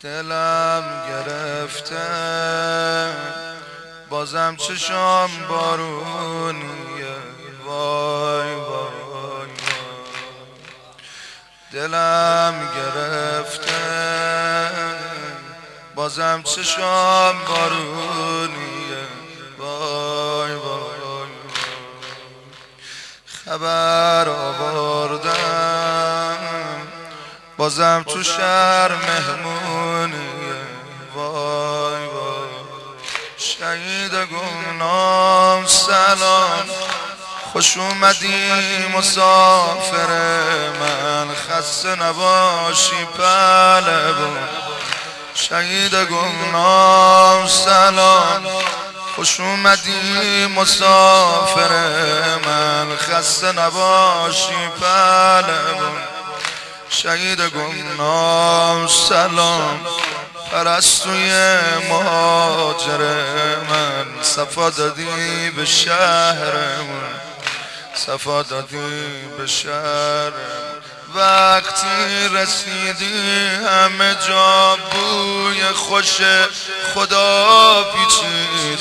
دلم گرفته بازم چشام بارونیه. وای وای دلم گرفته بازم چشام بارونیه. وای وای خبر آوردم بازم تو شهر مهمونیه گمنام سلام. خوش اومدی مسافر من. خسته نباشی پلبون شهید گمنام سلام. خوش اومدی مسافر من. خسته نباشی پلبون شهید گمنام سلام. پرستوی مهاجر من صفا دادی به شهرمون صفا دادی به شهر وقتی رسیدی همه جا بوی خوش خدا پیچید.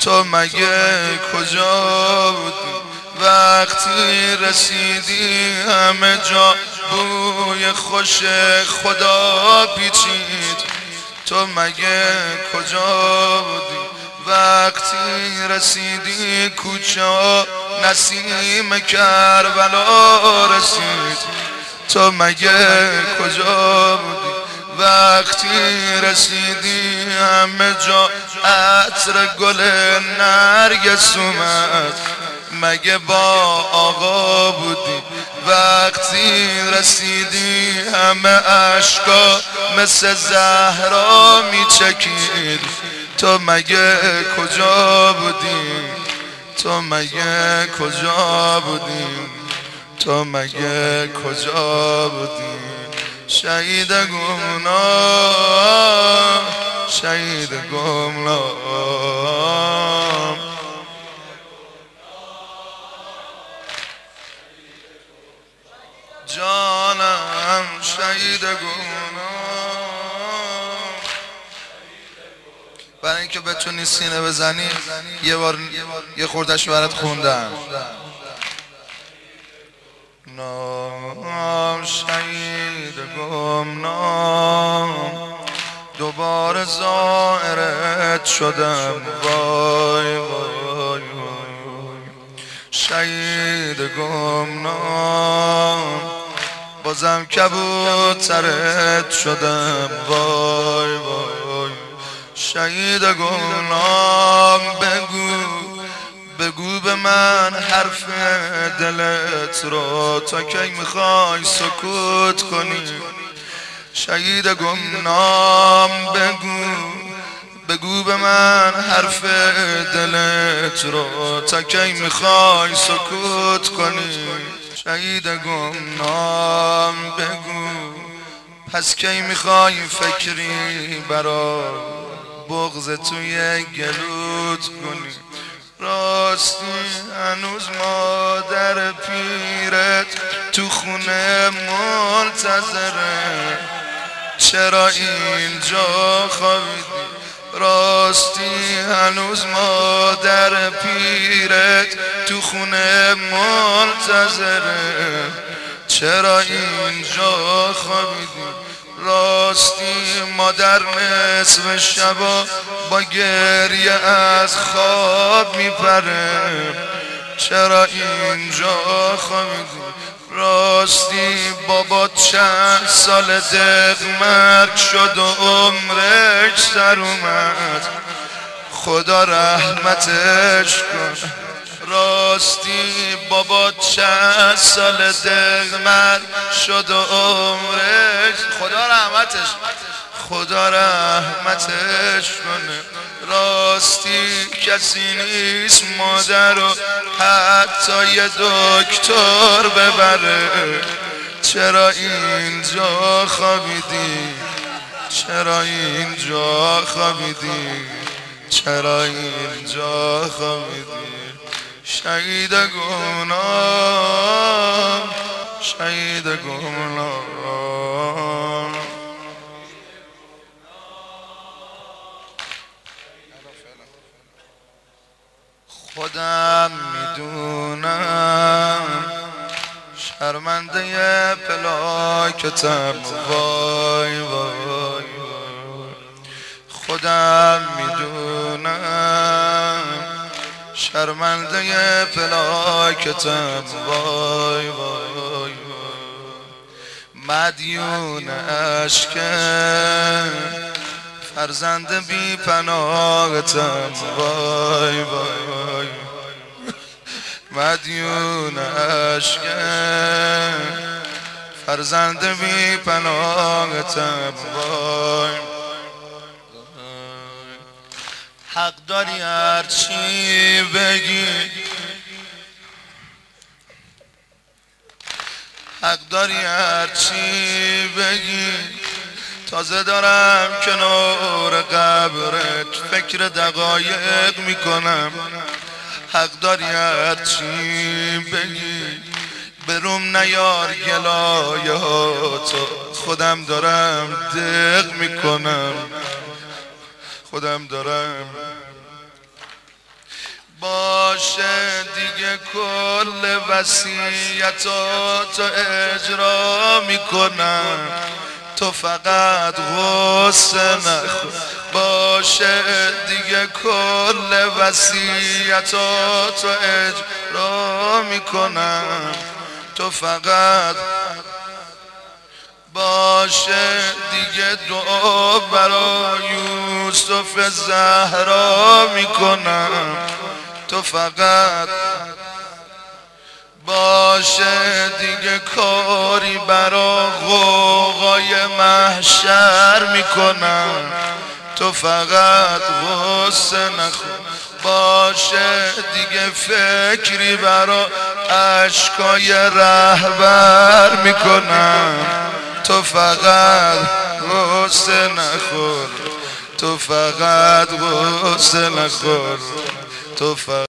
تو مگه کجا بودی؟ وقتی رسیدی همه جا بوی خوش خدا پیچید. تو مگه کجا بودی؟ وقتی رسیدی کوچه نسیم کربلا رسید. تو مگه کجا بودی؟ وقتی رسیدی همه جا عطر گل نرگس اومد. مگه با آقا بودی؟ وقتی رسیدی همه اشکا مثل زهرا میچکید. تو مگه کجا بودی؟ تو مگه کجا بودی؟ تو مگه کجا بودی؟ شهید گمنام شهید گمنام شهید گمنام برای اینکه بتونی سینه بزنی یه بار یه خوردش برات خوندم. نام شهید گمنام دوباره زائرت شدم. وای وای شهید گمنام بازم کبوترت شدم. وای وای. شهید گمنام بگو بگو به من حرف دلت رو. تا کی می‌خوای سکوت کنی؟ شهید گمنام بگو بگو به من حرف دلت رو. تا کی می‌خوای سکوت کنی؟ شهید گمنام بگو. پس کی می‌خوای فکری برا بغز توی گلوت کنی؟ راستی هنوز مادر پیرت تو خونه منتظره. چرا اینجا خوابیدی؟ راستی هنوز مادر پیرت تو خونه منتظره. چرا اینجا خوابیدی؟ راستی مادر نصف شبا با گریه از خواب میپره. چرا اینجا خوابیدی راستی بابا چند سال دق مرگ شد و عمرش سر اومد. خدا رحمتش کن. راستی بابا چند سال دق مرگ شد و عمرش خدا رحمتش. خدا رحمتش کنه. راستی کسی نیست مادر و حتی یه دکتر ببره. چرا اینجا خوابیدی؟ چرا اینجا خوابیدی؟ چرا اینجا خوابیدی؟ شهید گمنام شهید گمنام خودم می‌دونم شرمنده پلاکتم وای وای خودم می‌دونم شرمنده پلاکتم وای وای مدیون عشقم فرزند بی پناهتم وای وای وای. مدیون عشق. فرزند بی پناهتم وای. حق داری هرچی بگی. حق داری هرچی بگی. تازه دارم کنار قبرت. فکر دقایق می‌کنم. حق داری هرچی بگی. بروم نیار تو خودم دارم دق می‌کنم. خودم دارم. باشه دیگه کل وسیعتاتو اجرا می‌کنم. تو فقط غصه نخور. باشه دیگه کل وسیعتاتو اجرا می‌کنم. تو فقط باشه دیگه دعا برا یوسف زهرا می‌کنم. تو فقط باشه دیگه کاری برا غوغای محشر می‌کنم. تو فقط غصه نخون باشه دیگه فکری برا عشقای رهبر می‌کنم. تو فقط غصه نخور. تو فقط غصه نخور. تو فقط